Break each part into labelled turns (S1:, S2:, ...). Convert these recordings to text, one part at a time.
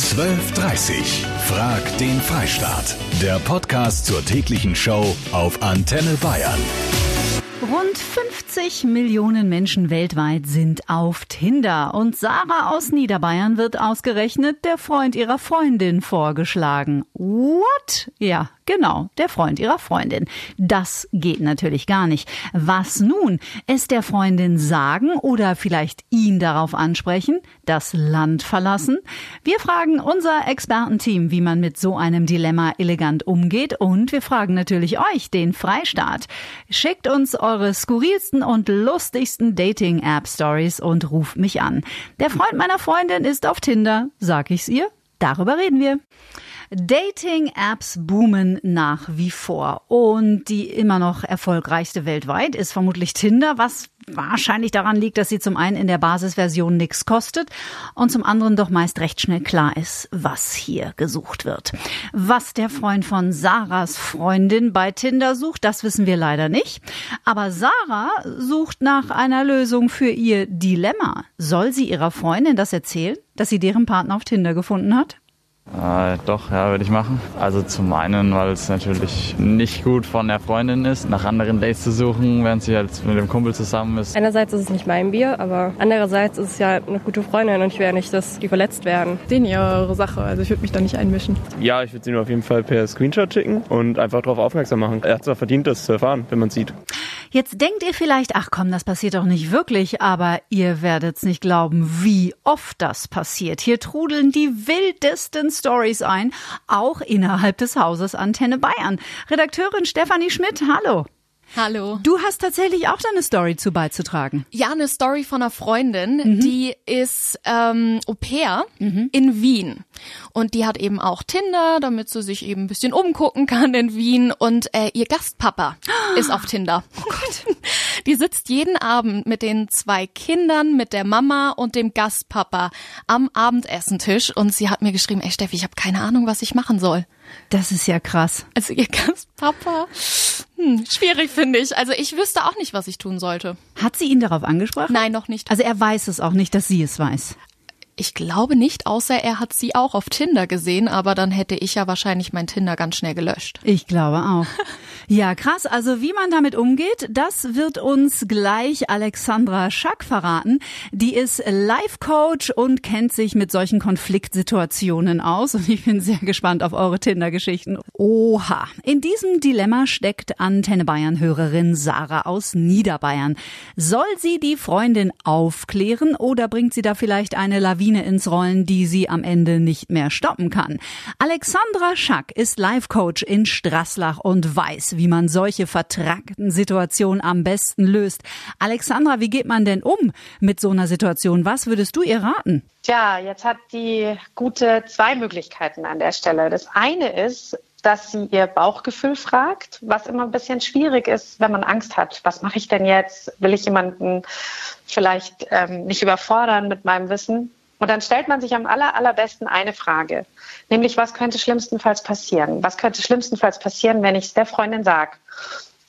S1: 1230. Frag den Freistaat. Der Podcast zur täglichen Show auf Antenne Bayern.
S2: Rund 50 Millionen Menschen weltweit sind auf Tinder und Sarah aus Niederbayern wird ausgerechnet der Freund ihrer Freundin vorgeschlagen. What? Ja, Genau, der Freund ihrer Freundin. Das geht natürlich gar nicht. Was nun? Es der Freundin sagen oder vielleicht ihn darauf ansprechen? Das Land verlassen? Wir fragen unser Expertenteam, wie man mit so einem Dilemma elegant umgeht und wir fragen natürlich euch, den Freistaat. Schickt uns eure skurrilsten und lustigsten Dating-App-Stories und ruft mich an. Der Freund meiner Freundin ist auf Tinder. Sag ich's ihr? Darüber reden wir. Dating-Apps boomen nach wie vor. Und die immer noch erfolgreichste weltweit ist vermutlich Tinder, was wahrscheinlich daran liegt, dass sie zum einen in der Basisversion nichts kostet und zum anderen doch meist recht schnell klar ist, was hier gesucht wird. Was der Freund von Sarahs Freundin bei Tinder sucht, das wissen wir leider nicht. Aber Sarah sucht nach einer Lösung für ihr Dilemma. Soll sie ihrer Freundin das erzählen, dass sie deren Partner auf Tinder gefunden hat?
S3: Äh, doch, ja, würde ich machen. Also zum einen, weil es natürlich nicht gut von der Freundin ist, nach anderen Dates zu suchen, während sie halt mit dem Kumpel zusammen ist.
S4: Einerseits ist es nicht mein Bier, aber andererseits ist es ja eine gute Freundin und ich wäre nicht, dass die verletzt werden.
S5: Denen ihre Sache, also ich würde mich da nicht einmischen.
S6: Ja, ich würde sie nur auf jeden Fall per Screenshot schicken und einfach darauf aufmerksam machen. Er hat zwar verdient, das zu erfahren, wenn man sieht.
S2: Jetzt denkt ihr vielleicht, ach komm, das passiert doch nicht wirklich, aber ihr werdet's nicht glauben, wie oft das passiert. Hier trudeln die wildesten Stories ein, auch innerhalb des Hauses Antenne Bayern. Redakteurin Stefanie Schmidt, hallo.
S7: Hallo.
S2: Du hast tatsächlich auch deine Story zu beizutragen.
S7: Ja, eine Story von einer Freundin, mhm. die ist ähm, Au pair mhm. in Wien. Und die hat eben auch Tinder, damit sie sich eben ein bisschen umgucken kann in Wien. Und äh, ihr Gastpapa ist auf Tinder. Oh Gott. Die sitzt jeden Abend mit den zwei Kindern, mit der Mama und dem Gastpapa am Abendessentisch. Und sie hat mir geschrieben, ey Steffi, ich habe keine Ahnung, was ich machen soll.
S2: Das ist ja krass.
S7: Also ihr Gastpapa. Hm, schwierig finde ich. Also ich wüsste auch nicht, was ich tun sollte.
S2: Hat sie ihn darauf angesprochen?
S7: Nein, noch nicht.
S2: Also er weiß es auch nicht, dass sie es weiß.
S7: Ich glaube nicht, außer er hat sie auch auf Tinder gesehen, aber dann hätte ich ja wahrscheinlich mein Tinder ganz schnell gelöscht.
S2: Ich glaube auch. Ja, krass. Also wie man damit umgeht, das wird uns gleich Alexandra Schack verraten. Die ist Life-Coach und kennt sich mit solchen Konfliktsituationen aus. Und ich bin sehr gespannt auf eure Tinder-Geschichten. Oha. In diesem Dilemma steckt Antenne Bayern-Hörerin Sarah aus Niederbayern. Soll sie die Freundin aufklären oder bringt sie da vielleicht eine Lawine ins Rollen, die sie am Ende nicht mehr stoppen kann? Alexandra Schack ist Life-Coach in Straßlach und weiß, wie man solche vertrackten Situationen am besten löst. Alexandra, wie geht man denn um mit so einer Situation? Was würdest du ihr raten?
S8: Tja, jetzt hat die gute zwei Möglichkeiten an der Stelle. Das eine ist, dass sie ihr Bauchgefühl fragt, was immer ein bisschen schwierig ist, wenn man Angst hat. Was mache ich denn jetzt? Will ich jemanden vielleicht ähm, nicht überfordern mit meinem Wissen? Und dann stellt man sich am aller, allerbesten eine Frage, nämlich was könnte schlimmstenfalls passieren? Was könnte schlimmstenfalls passieren, wenn ich es der Freundin sage?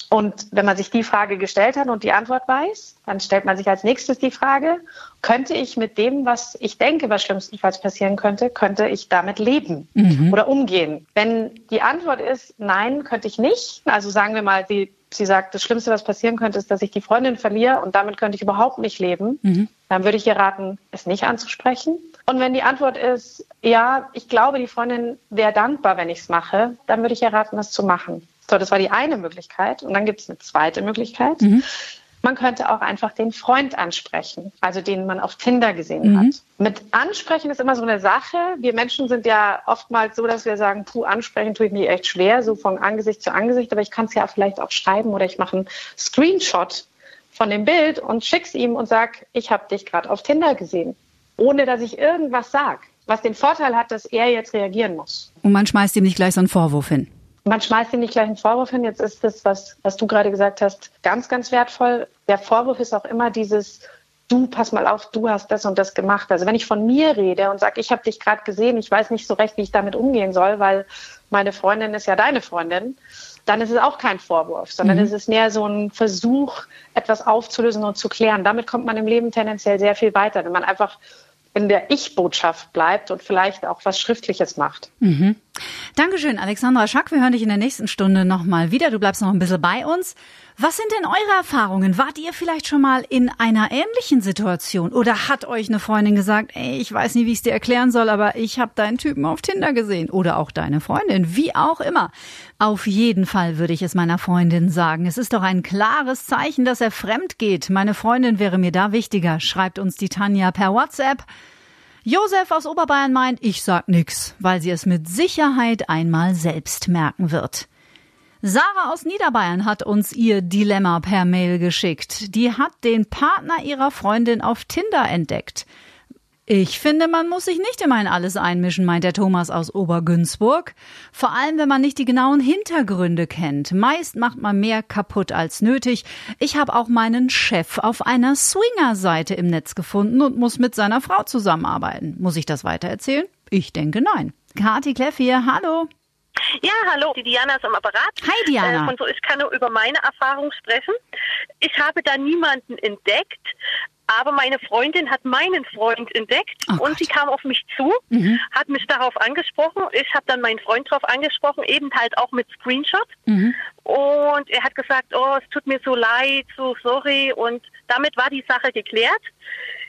S8: Und wenn man sich die Frage gestellt hat und die Antwort weiß, dann stellt man sich als nächstes die Frage, könnte ich mit dem, was ich denke, was schlimmstenfalls passieren könnte, könnte ich damit leben mhm. oder umgehen? Wenn die Antwort ist, nein, könnte ich nicht, also sagen wir mal, die sie sagt, das Schlimmste, was passieren könnte, ist, dass ich die Freundin verliere und damit könnte ich überhaupt nicht leben, mhm. Dann würde ich ihr raten, es nicht anzusprechen. Und wenn die Antwort ist, ja, ich glaube, die Freundin wäre dankbar, wenn ich es mache, dann würde ich ihr raten, das zu machen. So, das war die eine Möglichkeit. Und dann gibt es eine zweite Möglichkeit. Mhm. Man könnte auch einfach den Freund ansprechen, also den man auf Tinder gesehen mhm. hat. Mit ansprechen ist immer so eine Sache. Wir Menschen sind ja oftmals so, dass wir sagen, puh, ansprechen tue ich mir echt schwer, so von Angesicht zu Angesicht, aber ich kann es ja vielleicht auch schreiben oder ich mache einen Screenshot von dem Bild und schick's ihm und sag, ich habe dich gerade auf Tinder gesehen, ohne dass ich irgendwas sag, was den Vorteil hat, dass er jetzt reagieren muss.
S2: Und man schmeißt ihm nicht gleich so einen Vorwurf hin
S8: man schmeißt ihm nicht gleich einen Vorwurf hin. Jetzt ist das, was, was du gerade gesagt hast, ganz, ganz wertvoll. Der Vorwurf ist auch immer dieses, du, pass mal auf, du hast das und das gemacht. Also wenn ich von mir rede und sage, ich habe dich gerade gesehen, ich weiß nicht so recht, wie ich damit umgehen soll, weil meine Freundin ist ja deine Freundin, dann ist es auch kein Vorwurf, sondern mhm. es ist mehr so ein Versuch, etwas aufzulösen und zu klären. Damit kommt man im Leben tendenziell sehr viel weiter, wenn man einfach in der Ich-Botschaft bleibt und vielleicht auch was Schriftliches macht.
S2: Mhm. Dankeschön, Alexandra Schack. Wir hören dich in der nächsten Stunde nochmal wieder. Du bleibst noch ein bisschen bei uns. Was sind denn eure Erfahrungen? Wart ihr vielleicht schon mal in einer ähnlichen Situation? Oder hat euch eine Freundin gesagt, ey, ich weiß nie, wie ich es dir erklären soll, aber ich habe deinen Typen auf Tinder gesehen? Oder auch deine Freundin, wie auch immer. Auf jeden Fall würde ich es meiner Freundin sagen. Es ist doch ein klares Zeichen, dass er fremd geht. Meine Freundin wäre mir da wichtiger, schreibt uns die Tanja per WhatsApp. Josef aus Oberbayern meint, ich sag nix, weil sie es mit Sicherheit einmal selbst merken wird. Sarah aus Niederbayern hat uns ihr Dilemma per Mail geschickt. Die hat den Partner ihrer Freundin auf Tinder entdeckt. Ich finde, man muss sich nicht immer in alles einmischen, meint der Thomas aus Obergünzburg. Vor allem, wenn man nicht die genauen Hintergründe kennt. Meist macht man mehr kaputt als nötig. Ich habe auch meinen Chef auf einer Swinger-Seite im Netz gefunden und muss mit seiner Frau zusammenarbeiten. Muss ich das weitererzählen? Ich denke nein. Kati Kleff hier, hallo.
S9: Ja, hallo, die Diana ist am Apparat.
S2: Hi Diana.
S9: Äh, von so, ich kann nur über meine Erfahrung sprechen. Ich habe da niemanden entdeckt, aber meine Freundin hat meinen Freund entdeckt
S2: Oh
S9: und sie kam auf mich zu,
S2: Mhm.
S9: hat mich darauf angesprochen. Ich habe dann meinen Freund darauf angesprochen, eben halt auch mit Screenshot.
S2: Mhm.
S9: Und er hat gesagt, oh, es tut mir so leid, so sorry. Und damit war die Sache geklärt,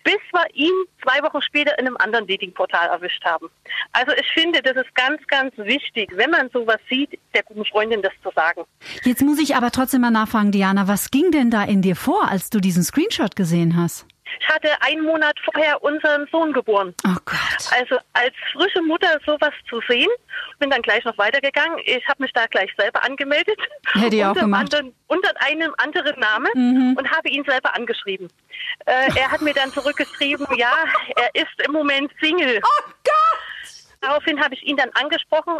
S9: bis wir ihn zwei Wochen später in einem anderen Datingportal erwischt haben. Also ich finde, das ist ganz, ganz wichtig, wenn man sowas sieht, der guten Freundin das zu sagen.
S2: Jetzt muss ich aber trotzdem mal nachfragen, Diana, was ging denn da in dir vor, als du diesen Screenshot gesehen hast?
S9: Ich hatte einen Monat vorher unseren Sohn geboren.
S2: Oh Gott.
S9: Also als frische Mutter sowas zu sehen, bin dann gleich noch weitergegangen. Ich habe mich da gleich selber angemeldet.
S2: Hätte ich auch
S9: unter, einem
S2: gemacht.
S9: Anderen, unter einem anderen Namen
S2: Mhm.
S9: und habe ihn selber angeschrieben. Äh, er hat mir dann zurückgeschrieben, ja, er ist im Moment Single.
S2: Oh Gott!
S9: Daraufhin habe ich ihn dann angesprochen.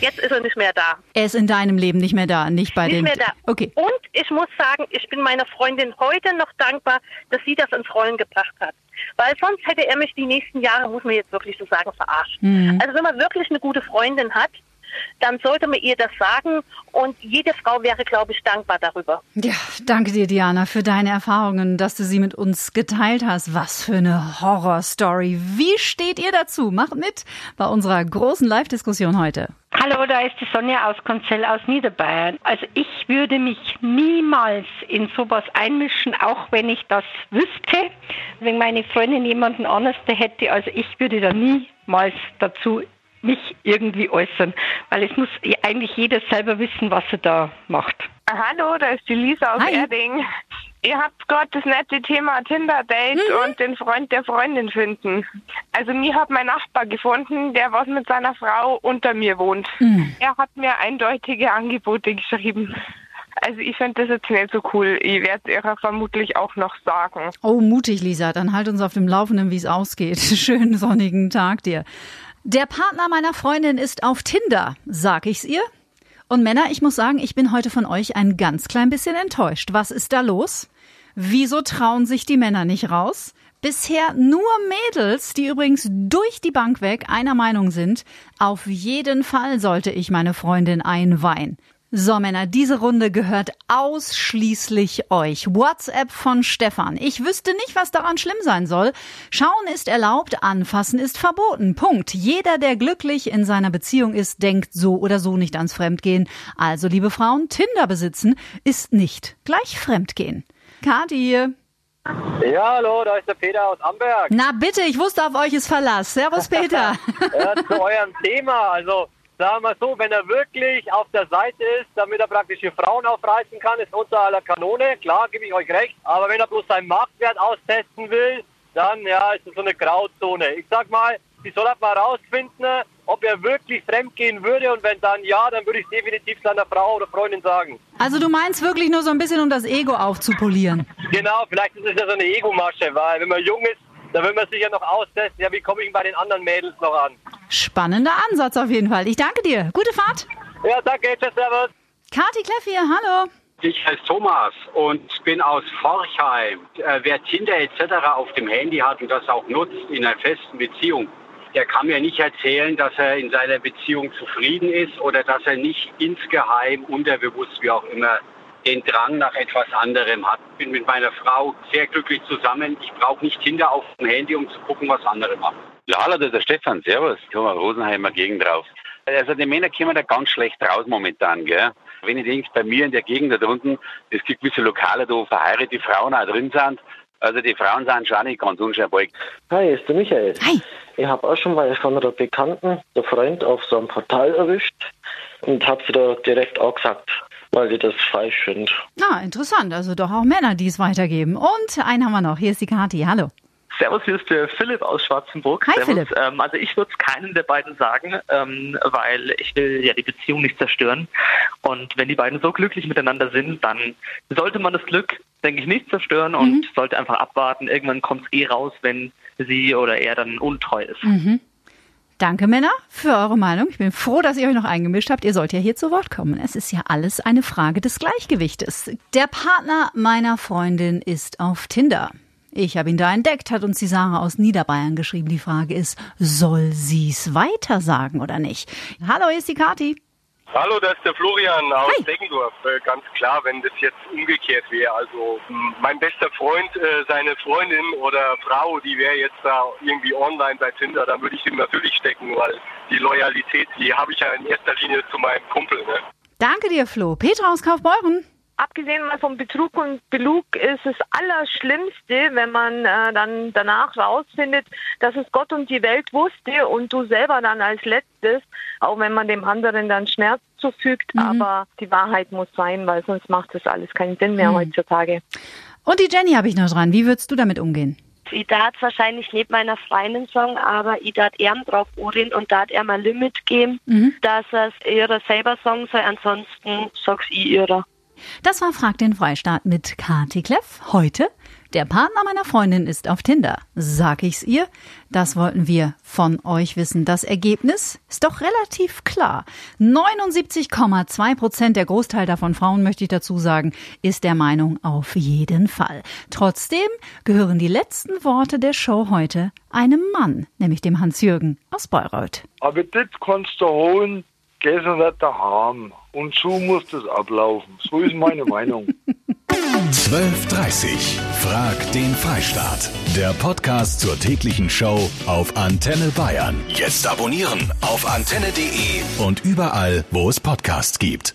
S9: Jetzt ist er nicht mehr da.
S2: Er ist in deinem Leben nicht mehr da, nicht bei
S9: Nicht
S2: den.
S9: mehr da.
S2: Okay.
S9: Und ich muss sagen, ich bin meiner Freundin heute noch dankbar, dass sie das ins Rollen gebracht hat. Weil sonst hätte er mich die nächsten Jahre, muss man jetzt wirklich so sagen, verarscht.
S2: Mhm.
S9: Also wenn man wirklich eine gute Freundin hat, dann sollte man ihr das sagen und jede Frau wäre, glaube ich, dankbar darüber.
S2: Ja, danke dir, Diana, für deine Erfahrungen, dass du sie mit uns geteilt hast. Was für eine Horrorstory. Wie steht ihr dazu? Macht mit bei unserer großen Live-Diskussion heute.
S10: Hallo, da ist die Sonja aus Konzell aus Niederbayern. Also ich würde mich niemals in sowas einmischen, auch wenn ich das wüsste. Wenn meine Freundin jemanden anders hätte, also ich würde da niemals dazu mich irgendwie äußern, weil es muss eigentlich jeder selber wissen, was er da macht.
S11: Hallo, da ist die Lisa aus
S2: Hi.
S11: Erding. Ihr habt gerade das nette Thema Tinder-Date
S2: Mhm.
S11: und den Freund der Freundin finden. Also mir hat mein Nachbar gefunden, der was mit seiner Frau unter mir wohnt.
S2: Mhm.
S11: Er hat mir eindeutige Angebote geschrieben. Also ich finde das jetzt nicht so cool. Ich werde es ihrer vermutlich auch noch sagen.
S2: Oh, mutig, Lisa. Dann halt uns auf dem Laufenden, wie es ausgeht. Schönen sonnigen Tag dir. Der Partner meiner Freundin ist auf Tinder, sag ich's ihr? Und Männer, ich muss sagen, ich bin heute von euch ein ganz klein bisschen enttäuscht. Was ist da los? Wieso trauen sich die Männer nicht raus? Bisher nur Mädels, die übrigens durch die Bank weg einer Meinung sind. Auf jeden Fall sollte ich meine Freundin einweihen. So Männer, diese Runde gehört ausschließlich euch. WhatsApp von Stefan. Ich wüsste nicht, was daran schlimm sein soll. Schauen ist erlaubt, anfassen ist verboten. Punkt. Jeder, der glücklich in seiner Beziehung ist, denkt so oder so nicht ans Fremdgehen. Also, liebe Frauen, Tinder besitzen ist nicht gleich Fremdgehen. Kati hier.
S12: Ja, hallo, da ist der Peter aus Amberg.
S2: Na bitte, ich wusste, auf euch ist Verlass. Servus, Peter.
S12: Ja, zu eurem Thema. Also, sagen wir so, wenn er wirklich auf der Seite ist, damit er praktisch die Frauen aufreißen kann, ist unter aller Kanone. Klar, gebe ich euch recht. Aber wenn er bloß seinen Marktwert austesten will, dann, ja, ist es so eine Grauzone. Ich sag mal, die soll halt mal rausfinden, ob er wirklich fremdgehen würde. Und wenn dann ja, dann würde ich definitiv seiner Frau oder Freundin sagen.
S2: Also du meinst wirklich nur so ein bisschen, um das Ego aufzupolieren.
S12: Genau, vielleicht ist es ja so eine Ego-Masche, weil wenn man jung ist, dann will man sich ja noch austesten, ja, wie komme ich bei den anderen Mädels noch an?
S2: Spannender Ansatz auf jeden Fall. Ich danke dir. Gute Fahrt.
S12: Ja, danke, tschüss, servus.
S2: Kati Kleff hier, hallo.
S13: Ich heiße Thomas und bin aus Forchheim. Äh, wer Tinder etc. auf dem Handy hat und das auch nutzt in einer festen Beziehung, der kann mir nicht erzählen, dass er in seiner Beziehung zufrieden ist oder dass er nicht insgeheim, unterbewusst, wie auch immer, den Drang nach etwas anderem hat. Ich bin mit meiner Frau sehr glücklich zusammen. Ich brauche nicht Kinder auf dem Handy, um zu gucken, was andere machen.
S14: Lala, das ist der Stefan, servus. Thomas Rosenheimer Gegend drauf. Also die Männer kommen da ganz schlecht raus momentan, gell? Wenn ich denke, bei mir in der Gegend da drunten, es gibt gewisse Lokale, wo verheiratete Frauen auch drin sind. Also die Frauen sind schon nicht ganz unscheinbar.
S15: Hi, ist der Michael.
S2: Hi.
S15: Ich habe auch schon mal von einer Bekannten, der Freund, auf so einem Portal erwischt und habe sie da direkt auch gesagt, weil ich das falsch finde.
S2: Ah, interessant. Also doch auch Männer, die es weitergeben. Und einen haben wir noch. Hier ist die Kathi. Hallo.
S16: Servus, hier ist der Philipp aus Schwarzenburg.
S2: Hi,
S16: Servus.
S2: Philipp.
S16: Ähm, also ich würde es keinen der beiden sagen, ähm, weil ich will ja die Beziehung nicht zerstören. Und wenn die beiden so glücklich miteinander sind, dann sollte man das Glück, denke ich, nicht zerstören und sollte einfach abwarten. Irgendwann kommt es eh raus, wenn sie oder er dann untreu ist.
S2: Mhm. Danke, Männer, für eure Meinung. Ich bin froh, dass ihr euch noch eingemischt habt. Ihr sollt ja hier zu Wort kommen. Es ist ja alles eine Frage des Gleichgewichtes. Der Partner meiner Freundin ist auf Tinder. Ich habe ihn da entdeckt, hat uns die Sarah aus Niederbayern geschrieben. Die Frage ist, soll sie's weiter sagen oder nicht? Hallo, hier ist die Kathi.
S17: Hallo, das ist der Florian aus Deggendorf. Äh, ganz klar, wenn das jetzt umgekehrt wäre. Also mein bester Freund, äh, seine Freundin oder Frau, die wäre jetzt da irgendwie online bei Tinder, dann würde ich ihm natürlich stecken, weil die Loyalität, die habe ich ja in erster Linie zu meinem Kumpel. Ne?
S2: Danke dir, Flo. Petra aus Kaufbeuren.
S18: Abgesehen mal vom Betrug und Belug ist es Allerschlimmste, wenn man äh, dann danach rausfindet, dass es Gott und die Welt wusste und du selber dann als letztes, auch wenn man dem anderen dann Schmerz zufügt, aber die Wahrheit muss sein, weil sonst macht das alles keinen Sinn mehr
S2: Mhm.
S18: heutzutage.
S2: Und die Jenny habe ich noch dran. Wie würdest du damit umgehen?
S19: Ich darf wahrscheinlich nicht meiner Freundin sagen, aber ich darf ihm drauf ohren und darf ihm ein Limit geben,
S2: Mhm.
S19: dass er es ihrer selber sagen soll, ansonsten sag's ich ihrer.
S2: Das war Frag den Freistaat mit Kati Kleff. Heute, der Partner meiner Freundin ist auf Tinder. Sag ich's ihr? Das wollten wir von euch wissen. Das Ergebnis ist doch relativ klar. 79,2 Prozent, der Großteil davon Frauen, möchte ich dazu sagen, ist der Meinung auf jeden Fall. Trotzdem gehören die letzten Worte der Show heute einem Mann, nämlich dem Hans-Jürgen aus Bayreuth.
S20: Aber das kannst du holen, du nicht daheim. Und so muss das ablaufen. So ist meine Meinung.
S1: 12.30 Frag den Freistaat. Der Podcast zur täglichen Show auf Antenne Bayern. Jetzt abonnieren auf antenne.de und überall, wo es Podcasts gibt.